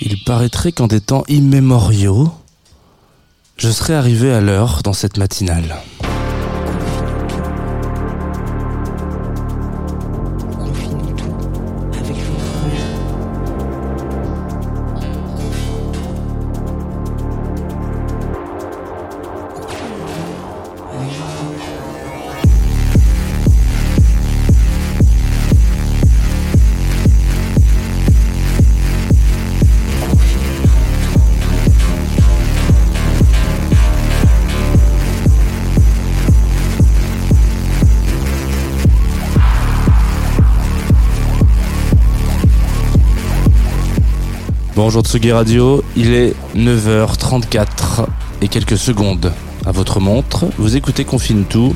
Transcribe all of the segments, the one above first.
Il paraîtrait qu'en des temps immémoriaux, je serais arrivé à l'heure dans cette matinale. Bonjour Tsugi Radio, il est 9h34 et quelques secondes à votre montre. Vous écoutez Confine tout.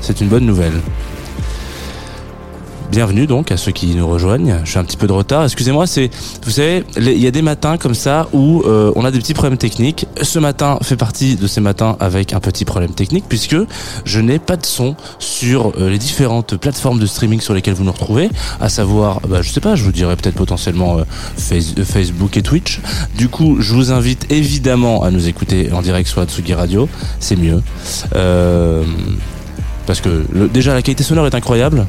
C'est une bonne nouvelle. Bienvenue donc à ceux qui nous rejoignent. Je suis un petit peu de retard. Excusez-moi, c'est, vous savez, il y a des matins comme ça où euh, on a des petits problèmes techniques. Ce matin fait partie de ces matins avec un petit problème technique puisque je n'ai pas de son sur euh, les différentes plateformes de streaming sur lesquelles vous nous retrouvez, à savoir, bah, je sais pas, je vous dirais peut-être potentiellement euh, Face- Facebook et Twitch. Du coup, je vous invite évidemment à nous écouter en direct sur Atsugi Radio, c'est mieux. Parce que déjà la qualité sonore est incroyable.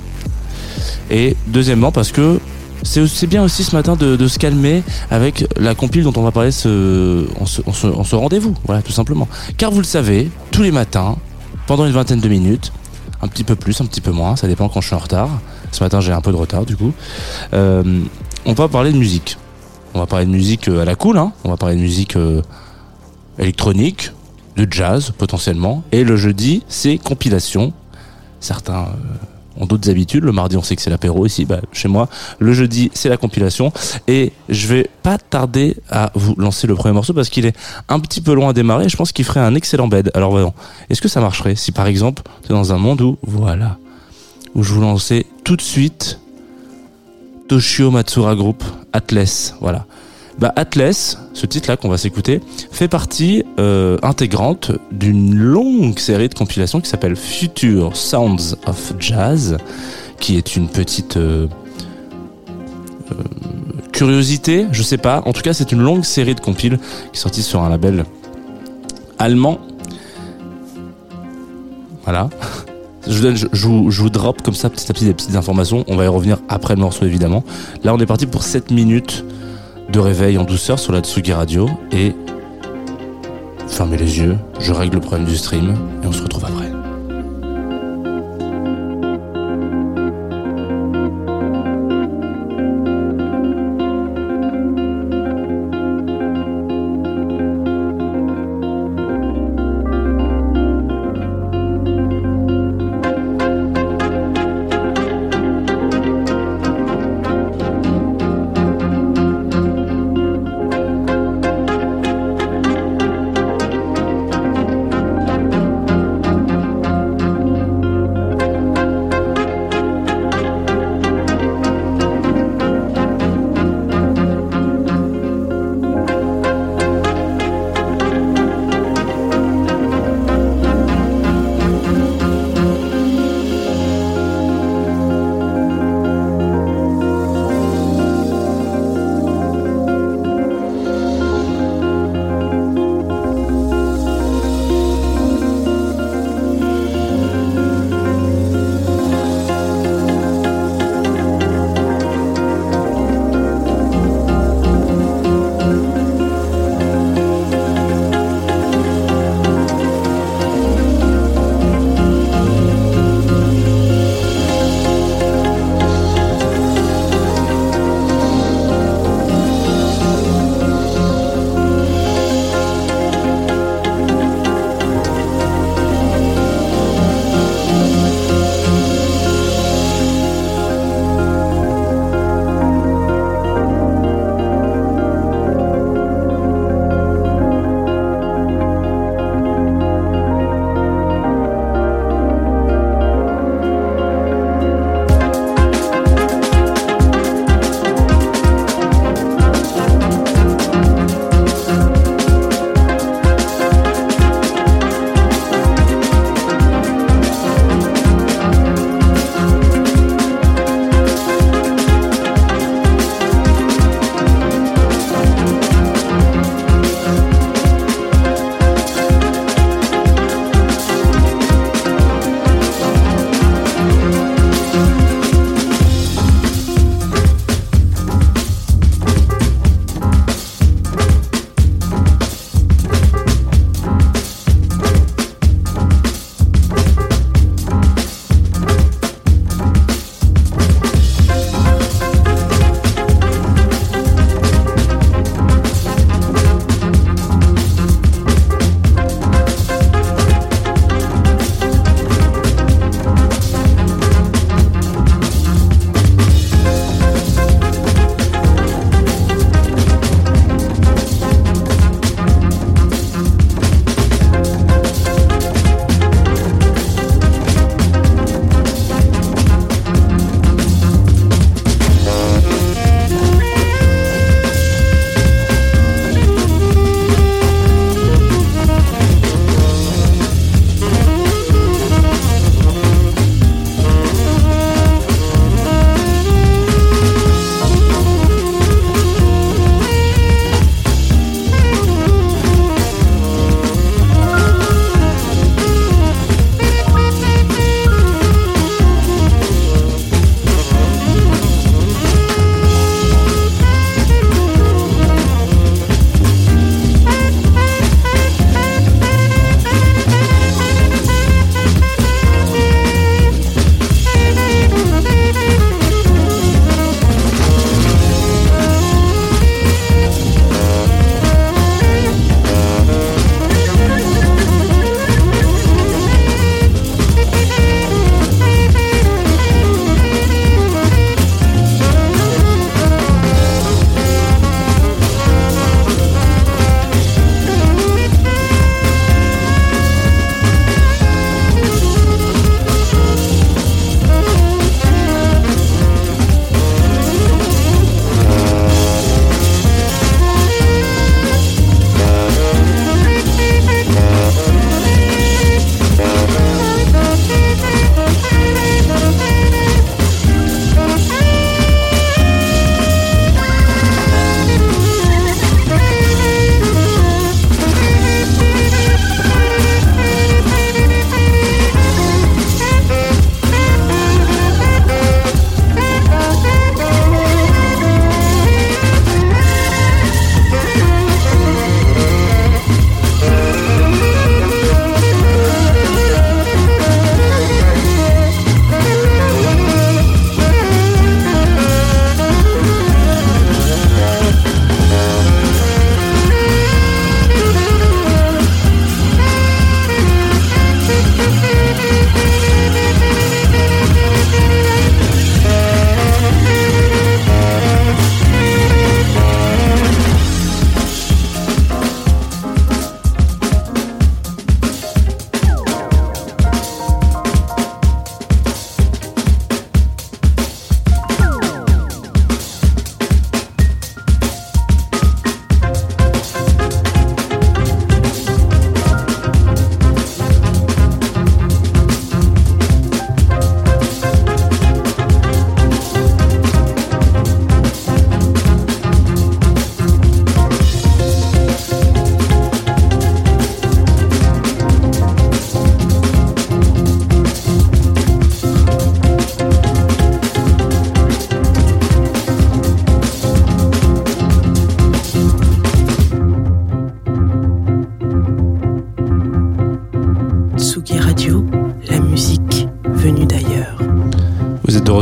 Et deuxièmement parce que c'est bien aussi ce matin de, se calmer avec la compile dont on va parler ce, en ce, en ce- en ce rendez-vous. Voilà, tout simplement. Car vous le savez, tous les matins, pendant une vingtaine de minutes, un petit peu plus, un petit peu moins, ça dépend quand je suis en retard. Ce matin, j'ai un peu de retard du coup. Euh, on va parler de musique. On va parler de musique euh, à la cool, hein. On va parler de musique euh, électronique, de jazz potentiellement. Et le jeudi, c'est compilation. Certains ont d'autres habitudes. Le mardi, on sait que c'est l'apéro ici. Bah, chez moi, le jeudi, c'est la compilation. Et je vais pas tarder à vous lancer le premier morceau parce qu'il est un petit peu loin à démarrer. Je pense qu'il ferait un excellent bed. Alors voyons, est-ce que ça marcherait si par exemple, tu es dans un monde où, voilà, où je vous lançais tout de suite Toshio Matsura Group, Atlas, voilà. Bah Atlas, ce titre-là qu'on va s'écouter, fait partie euh, intégrante d'une longue série de compilations qui s'appelle Future Sounds of Jazz, qui est une petite euh, euh, curiosité, je sais pas. En tout cas, c'est une longue série de compiles qui est sortie sur un label allemand. Voilà. Je, je vous drop comme ça petit à petit des petites informations. On va y revenir après le morceau évidemment. Là, on est parti pour 7 minutes de réveil en douceur sur la Tsugi Radio et fermez les yeux, je règle le problème du stream et on se retrouve après.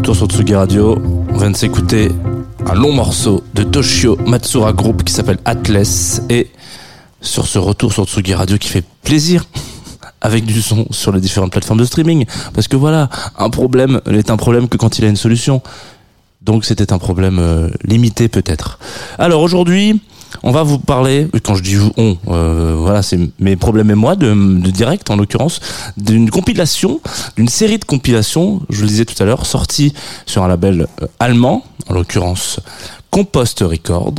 Retour sur Tsugi Radio. On vient de s'écouter un long morceau de Toshio Matsura Group qui s'appelle Atlas. Et sur ce retour sur Tsugi Radio qui fait plaisir, avec du son sur les différentes plateformes de streaming. Parce que voilà, un problème n'est un problème que quand il a une solution. Donc c'était un problème euh, limité peut-être. Alors aujourd'hui, on va vous parler, quand je dis vous, on, euh, voilà, c'est mes problèmes et moi, de, de direct en l'occurrence, d'une compilation, d'une série de compilations, je le disais tout à l'heure, sortie sur un label euh, allemand, en l'occurrence Compost Record.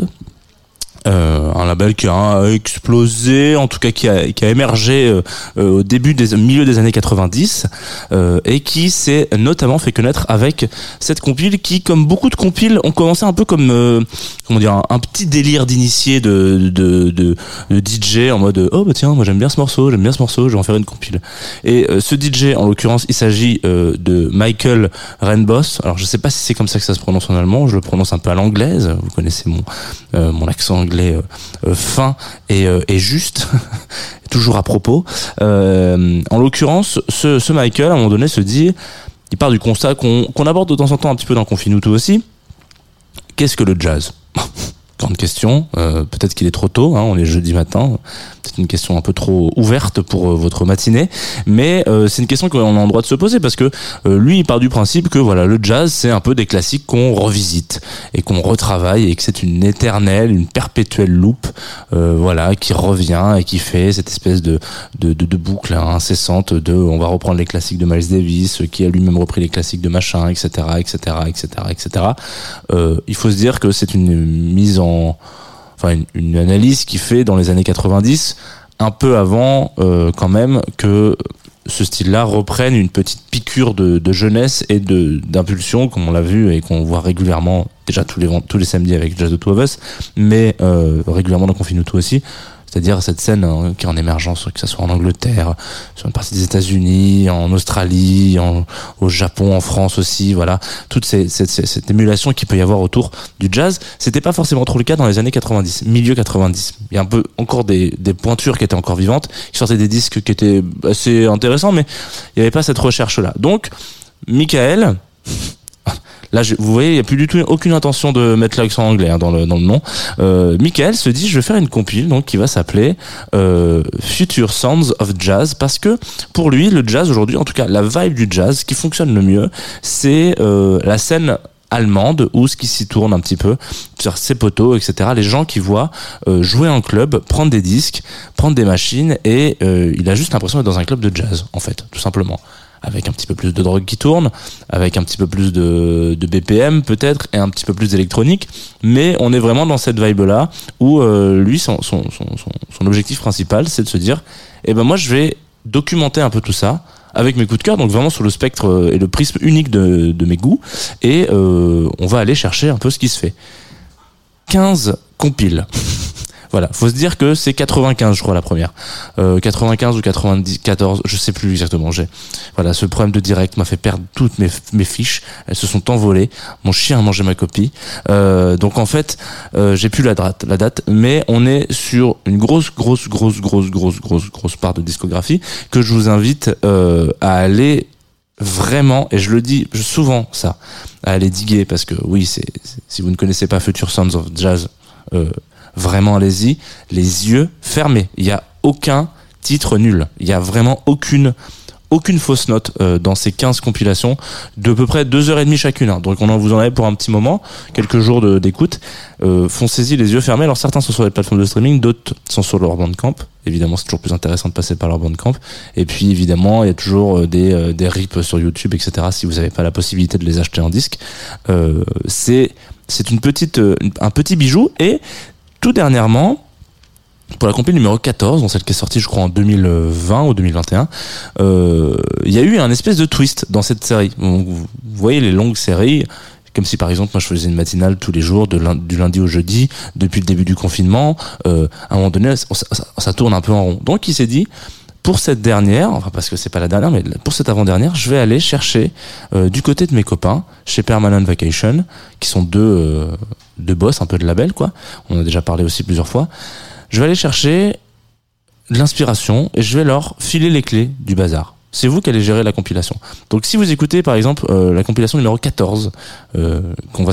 Euh, un label qui a explosé, en tout cas qui a, qui a émergé euh, euh, au début des milieu des années 90 euh, et qui s'est notamment fait connaître avec cette compile qui, comme beaucoup de compiles, ont commencé un peu comme euh, comment dire un, petit délire d'initié de, de, de, de DJ en mode oh bah tiens moi j'aime bien ce morceau, j'aime bien ce morceau, je vais en faire une compile. Et euh, ce DJ en l'occurrence il s'agit euh, de Michael Renboss. Alors je sais pas si c'est comme ça que ça se prononce en allemand, je le prononce un peu à l'anglaise. Vous connaissez mon euh, mon accent anglais euh, euh, fin et, euh, juste, toujours à propos. En l'occurrence, ce, Michael, à un moment donné, se dit, il part du constat qu'on aborde de temps en temps un petit peu dans Confinuto aussi. Qu'est-ce que le jazz? Grande question. Euh, Peut-être qu'il est trop tôt. Hein, on est jeudi matin. C'est une question un peu trop ouverte pour euh, votre matinée, mais euh, c'est une question qu'on a le droit de se poser parce que lui, il part du principe que voilà, le jazz, c'est un peu des classiques qu'on revisite et qu'on retravaille et que c'est une éternelle, une perpétuelle loupe, voilà, qui revient et qui fait cette espèce de de, de, boucle incessante de, on va reprendre les classiques de Miles Davis, qui a lui-même repris les classiques de machin, etc., etc., etc., etc. Il faut se dire que c'est une mise en une, analyse qui fait dans les années 90 un peu avant euh, quand même que ce style-là reprenne une petite piqûre de, jeunesse et de d'impulsion comme on l'a vu et qu'on voit régulièrement déjà tous les tous les samedis avec Jazz the Two of Us mais euh, régulièrement dans Confinuto aussi c'est-à-dire cette scène hein, qui est en émergence, que ce soit en Angleterre, sur une partie des États-Unis, en Australie, au Japon, en France aussi, voilà, toute ces- cette, émulation qu'il peut y avoir autour du jazz. C'était pas forcément trop le cas dans les années 90, milieu 90. Il y a un peu encore des pointures qui étaient encore vivantes, qui sortaient des disques qui étaient assez intéressants, mais il n'y avait pas cette recherche-là. Donc, Michael, Là, je- vous voyez, il n'y a plus du tout aucune intention de mettre l'accent anglais hein, dans, le, dans le nom. Euh, Michael se dit, je vais faire une compile donc qui va s'appeler euh, Future Sounds of Jazz parce que pour lui, le jazz aujourd'hui, en tout cas la vibe du jazz, qui fonctionne le mieux, c'est euh, la scène allemande où ce qui s'y tourne un petit peu sur ses poteaux etc les gens qui voient euh, jouer en club prendre des disques prendre des machines et euh, il a juste l'impression d'être dans un club de jazz en fait tout simplement avec un petit peu plus de drogue qui tourne, avec un petit peu plus de, de BPM peut-être, et un petit peu plus d'électronique, mais on est vraiment dans cette vibe-là, où euh, lui, son, son, son, son, objectif principal, c'est de se dire, eh ben moi je vais documenter un peu tout ça, avec mes coups de cœur, donc vraiment sur le spectre euh, et le prisme unique de, de mes goûts, et euh, on va aller chercher un peu ce qui se fait. 15 compiles. Voilà, faut se dire que c'est 95, je crois, la première. Euh, 95 ou 94, je sais plus exactement. J'ai, voilà, ce problème de direct m'a fait perdre toutes mes, mes fiches. Elles se sont envolées. Mon chien a mangé ma copie. Euh, donc en fait, euh, j'ai plus la date, la date, mais on est sur une grosse, grosse, grosse, grosse, grosse, grosse, grosse part de discographie que je vous invite euh, à aller vraiment, et je le dis souvent ça, à aller diguer parce que oui, c'est si vous ne connaissez pas Future Sounds of Jazz, euh, vraiment allez-y, les yeux fermés. Il y a aucun titre nul. Il y a vraiment aucune aucune fausse note euh, dans ces 15 compilations de peu près deux heures et demie chacune. hein. Donc on en vous en avait pour un petit moment, quelques jours d'écoute. Euh, Foncez-y les yeux fermés. Alors certains sont sur les plateformes de streaming, d'autres sont sur leur bandcamp. Évidemment, c'est toujours plus intéressant de passer par leur bandcamp. Et puis évidemment, il y a toujours euh, des, euh, des rips sur YouTube, etc. Si vous n'avez pas la possibilité de les acheter en disque, euh, c'est c'est une petite euh, un petit bijou. Et tout dernièrement, pour la compil numéro 14, donc celle qui est sortie je crois en 2020 ou 2021, euh, il y a eu un espèce de twist dans cette série. Vous voyez les longues séries, comme si par exemple moi je faisais une matinale tous les jours du lundi au jeudi depuis le début du confinement. Euh, à un moment donné, ça tourne un peu en rond. Donc il s'est dit pour cette dernière, enfin parce que c'est pas la dernière, mais pour cette avant-dernière, je vais aller chercher euh, du côté de mes copains chez Permanent Vacation, qui sont deux euh, deux boss un peu de label quoi. On a déjà parlé aussi plusieurs fois. Je vais aller chercher de l'inspiration et je vais leur filer les clés du bazar. C'est vous qui allez gérer la compilation. Donc si vous écoutez par exemple euh, la compilation numéro 14, euh, qu'on bah,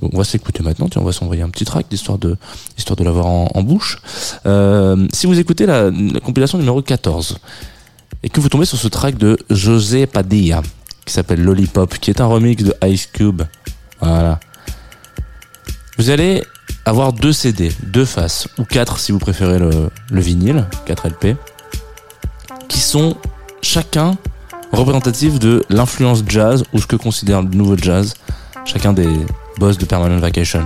va s'écouter maintenant, on va s'envoyer un petit track d'histoire de histoire de l'avoir en, bouche. Euh, si vous écoutez la, la compilation numéro 14 et que vous tombez sur ce track de José Padilla qui s'appelle Lollipop, qui est un remix de Ice Cube. Voilà. Vous allez avoir deux CD, deux faces, ou quatre si vous préférez le, le vinyle, 4 LP, qui sont chacun représentatifs de l'influence jazz ou ce que considère le nouveau jazz, chacun des boss de Permanent Vacation.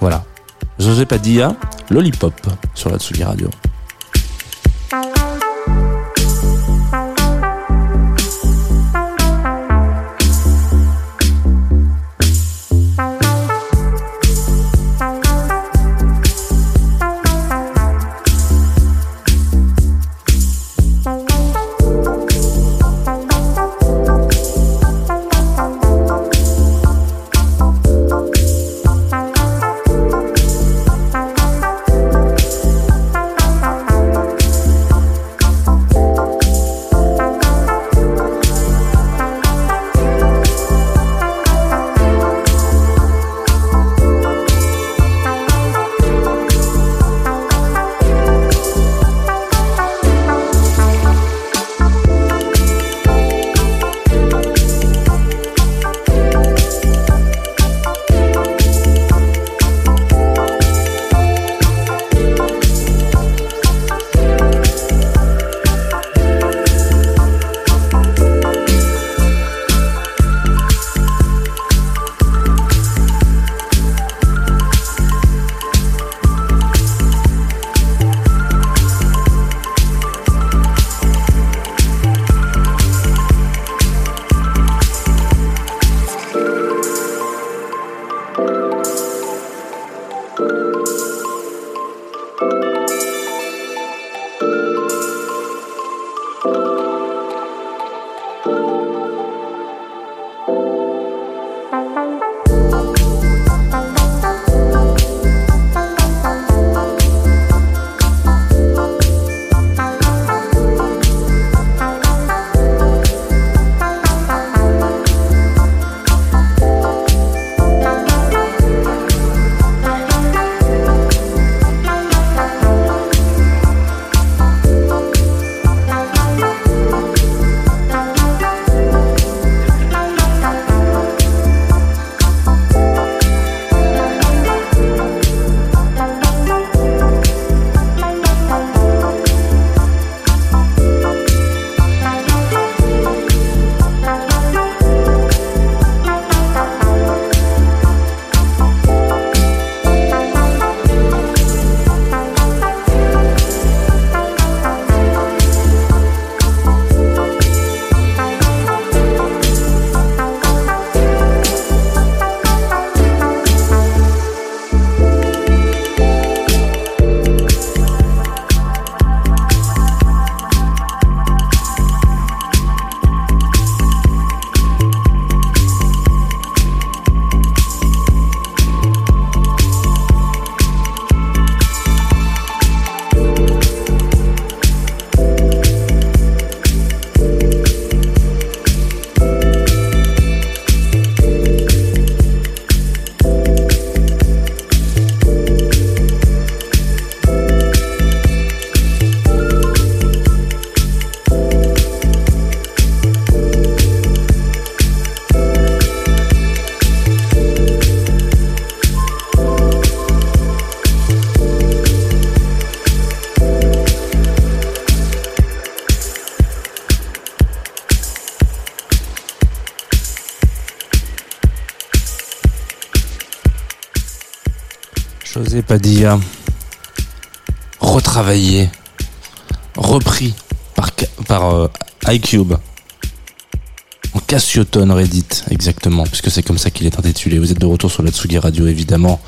Voilà. José Padilla, Lollipop sur la Tsugi Radio. José Padilla, retravaillé, repris par, par euh, iCube, en Cassioton Reddit, exactement, puisque c'est comme ça qu'il est intitulé. Vous êtes de retour sur la Tsugi Radio, évidemment,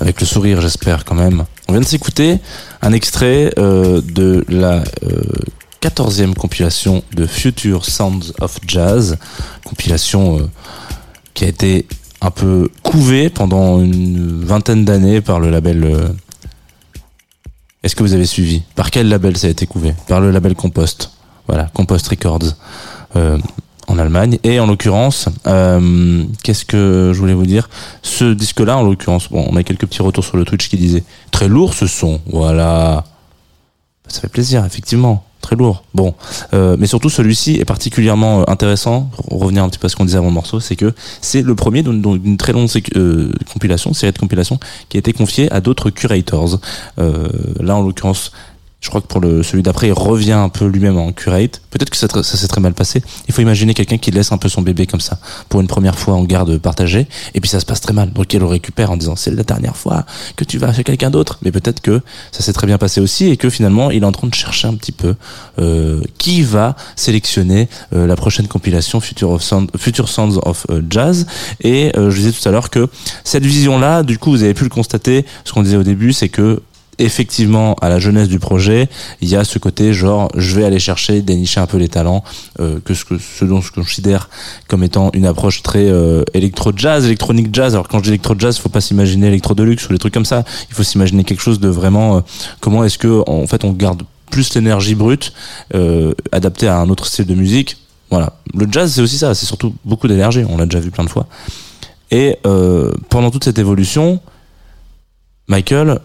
avec le sourire, j'espère, quand même. On vient de s'écouter un extrait euh, de la euh, 14e compilation de Future Sounds of Jazz, compilation euh, qui a été un peu couvée pendant une vingtaine d'années par le label. euh, Est-ce que vous avez suivi? Par quel label ça a été couvé? Par le label Compost. Voilà, Compost Records euh, en Allemagne. Et en l'occurrence, euh, qu'est-ce que je voulais vous dire? Ce disque-là, en l'occurrence, bon, on a quelques petits retours sur le Twitch qui disaient très lourd ce son. Voilà, ça fait plaisir, effectivement. Très lourd. Bon, Euh, mais surtout celui-ci est particulièrement euh, intéressant. Revenir un petit peu à ce qu'on disait avant le morceau, c'est que c'est le premier d'une très longue euh, compilation, série de compilations, qui a été confiée à d'autres curators. Là, en l'occurrence, je crois que pour le celui d'après, il revient un peu lui-même en curate. Peut-être que ça, ça s'est très mal passé. Il faut imaginer quelqu'un qui laisse un peu son bébé comme ça pour une première fois en garde partagée, et puis ça se passe très mal. Donc il le récupère en disant c'est la dernière fois que tu vas chez quelqu'un d'autre. Mais peut-être que ça s'est très bien passé aussi et que finalement il est en train de chercher un petit peu euh, qui va sélectionner euh, la prochaine compilation Future, of Future Sounds of euh, Jazz. Et euh, je disais tout à l'heure que cette vision-là, du coup, vous avez pu le constater. Ce qu'on disait au début, c'est que effectivement à la jeunesse du projet il y a ce côté genre je vais aller chercher dénicher un peu les talents euh, que ce que ce dont je considère comme étant une approche très euh, électro jazz électronique jazz. Alors quand je dis électro jazz faut pas s'imaginer électro deluxe ou des trucs comme ça. Il faut s'imaginer quelque chose de vraiment euh, comment est-ce que en fait on garde plus l'énergie brute euh, adaptée à un autre style de musique. Voilà. Le jazz c'est aussi ça. C'est surtout beaucoup d'énergie. On l'a déjà vu plein de fois. Et euh, pendant toute cette évolution Michael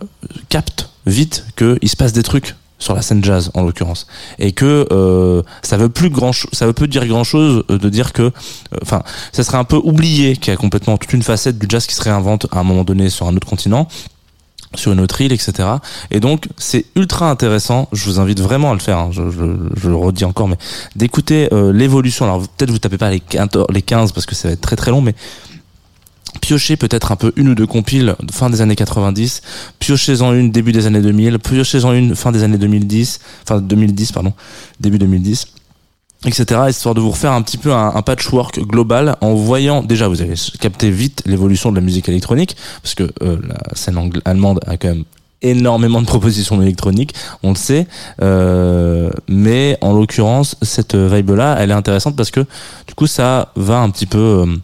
capte vite qu'il se passe des trucs sur la scène jazz en l'occurrence et que euh, ça veut plus grand ça veut peu dire grand chose de dire que euh, enfin ça serait un peu oublié qu'il y a complètement toute une facette du jazz qui se réinvente à un moment donné sur un autre continent sur une autre île, etc. Et donc, c'est ultra intéressant. Je vous invite vraiment à le faire. hein. Je, le redis encore, mais d'écouter euh, l'évolution. Alors, peut-être vous tapez pas les 15, les 15 parce que ça va être très très long, mais piochez peut-être un peu une ou deux compiles fin des années 90, piochez-en une début des années 2000, piochez-en une fin des années 2010, enfin 2010 pardon, début 2010 etc histoire de vous refaire un petit peu un, patchwork global en voyant déjà vous allez capter vite l'évolution de la musique électronique parce que euh, la scène allemande a quand même énormément de propositions électroniques, on le sait, euh, mais en l'occurrence cette vibe là, elle est intéressante parce que du coup ça va un petit peu euh, euh,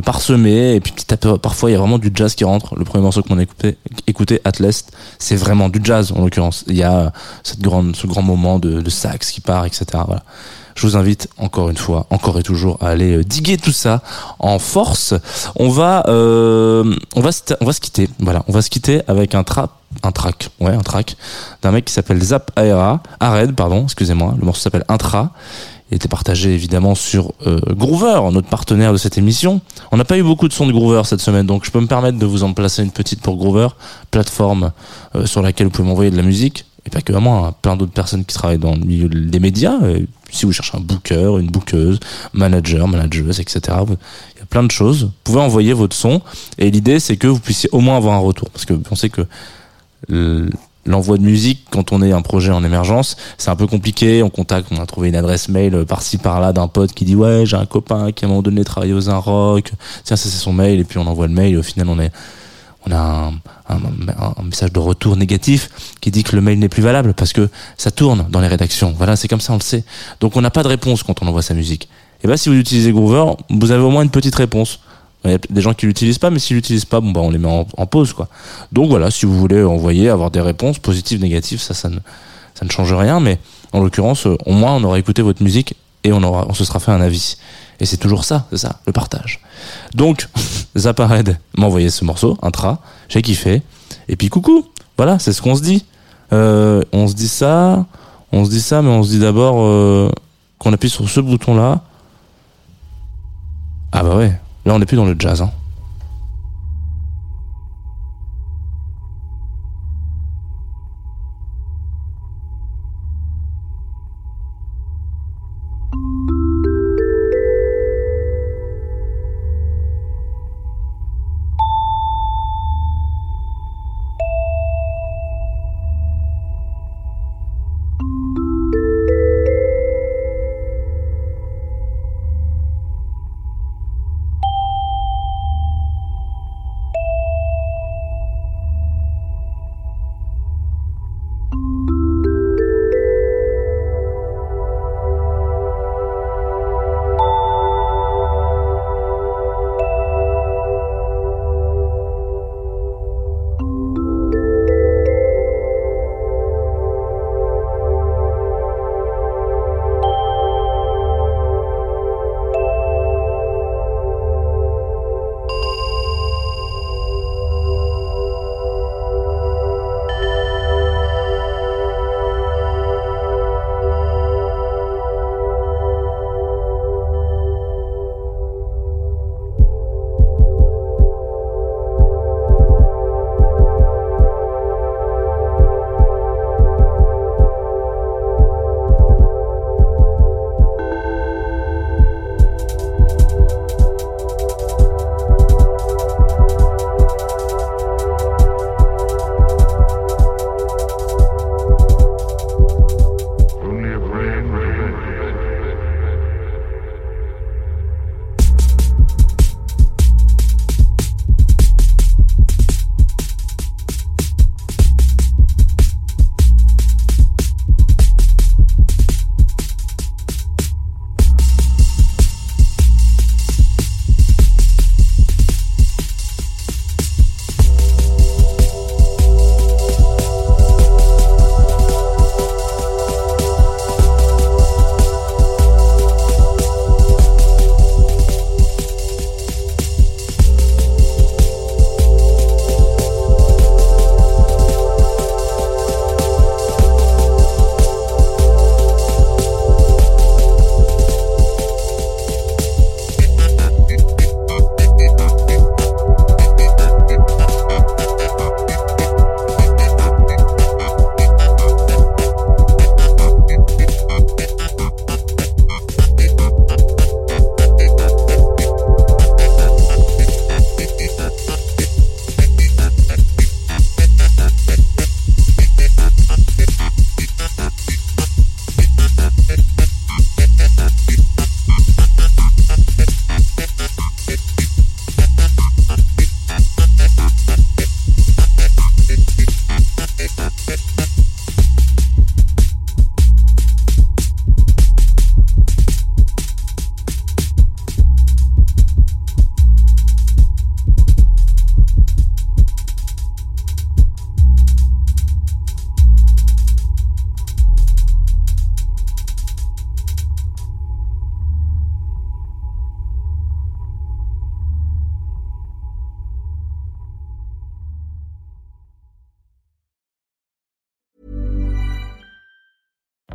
parsemé et puis petit à parfois il y a vraiment du jazz qui rentre le premier morceau qu'on a écouté écouté Atlas c'est vraiment du jazz en l'occurrence il y a cette grande ce grand moment de, sax qui part etc voilà je vous invite encore une fois, encore et toujours, à aller euh, diguer tout ça en force. On va, euh, on va, on va se quitter. Voilà, on va se quitter avec un trap, un track, ouais, un track d'un mec qui s'appelle Zap Aera, Ared, pardon, excusez-moi. Le morceau s'appelle Intra. Était partagé évidemment sur euh, Groover, notre partenaire de cette émission. On n'a pas eu beaucoup de sons de Groover cette semaine, donc je peux me permettre de vous en placer une petite pour Groover, plateforme euh, sur laquelle vous pouvez m'envoyer de la musique. Et pas que à moi, hein, plein d'autres personnes qui travaillent dans le milieu des médias. Euh, si vous cherchez un booker, une bookeuse, manager, manageuse, etc. Il y a plein de choses. Vous pouvez envoyer votre son. Et l'idée, c'est que vous puissiez au moins avoir un retour. Parce que on sait que l'envoi de musique quand on est un projet en émergence c'est un peu compliqué. On contacte on a trouvé une adresse mail euh, par-ci par-là d'un pote qui dit ouais j'ai un copain qui à un moment donné travaille aux un rock tiens ça c'est son mail. Et puis on envoie le mail. Et au final on est on a un, un, un- message de retour négatif qui dit que le mail n'est plus valable parce que ça tourne dans les rédactions. Voilà c'est comme ça on le sait. Donc on n'a pas de réponse quand on envoie sa musique. Et ben si vous utilisez Groover vous avez au moins une petite réponse il y a des gens qui l'utilisent pas mais s'ils l'utilisent pas bon bah on les met en, pause quoi donc voilà, si vous voulez envoyer, avoir des réponses positives, négatives, ça, ça ne, ça ne change rien. Mais en l'occurrence, euh, au moins, on aura écouté votre musique et on aura, on se sera fait un avis. Et c'est toujours ça, c'est ça, le partage. Donc, Zapared m'a envoyé ce morceau, intra, j'ai kiffé. Et puis coucou, voilà, c'est ce qu'on se dit. Euh, on se dit ça, on se dit ça, mais on se dit d'abord euh, qu'on appuie sur ce bouton-là. Ah bah ouais, là on n'est plus dans le jazz. Hein.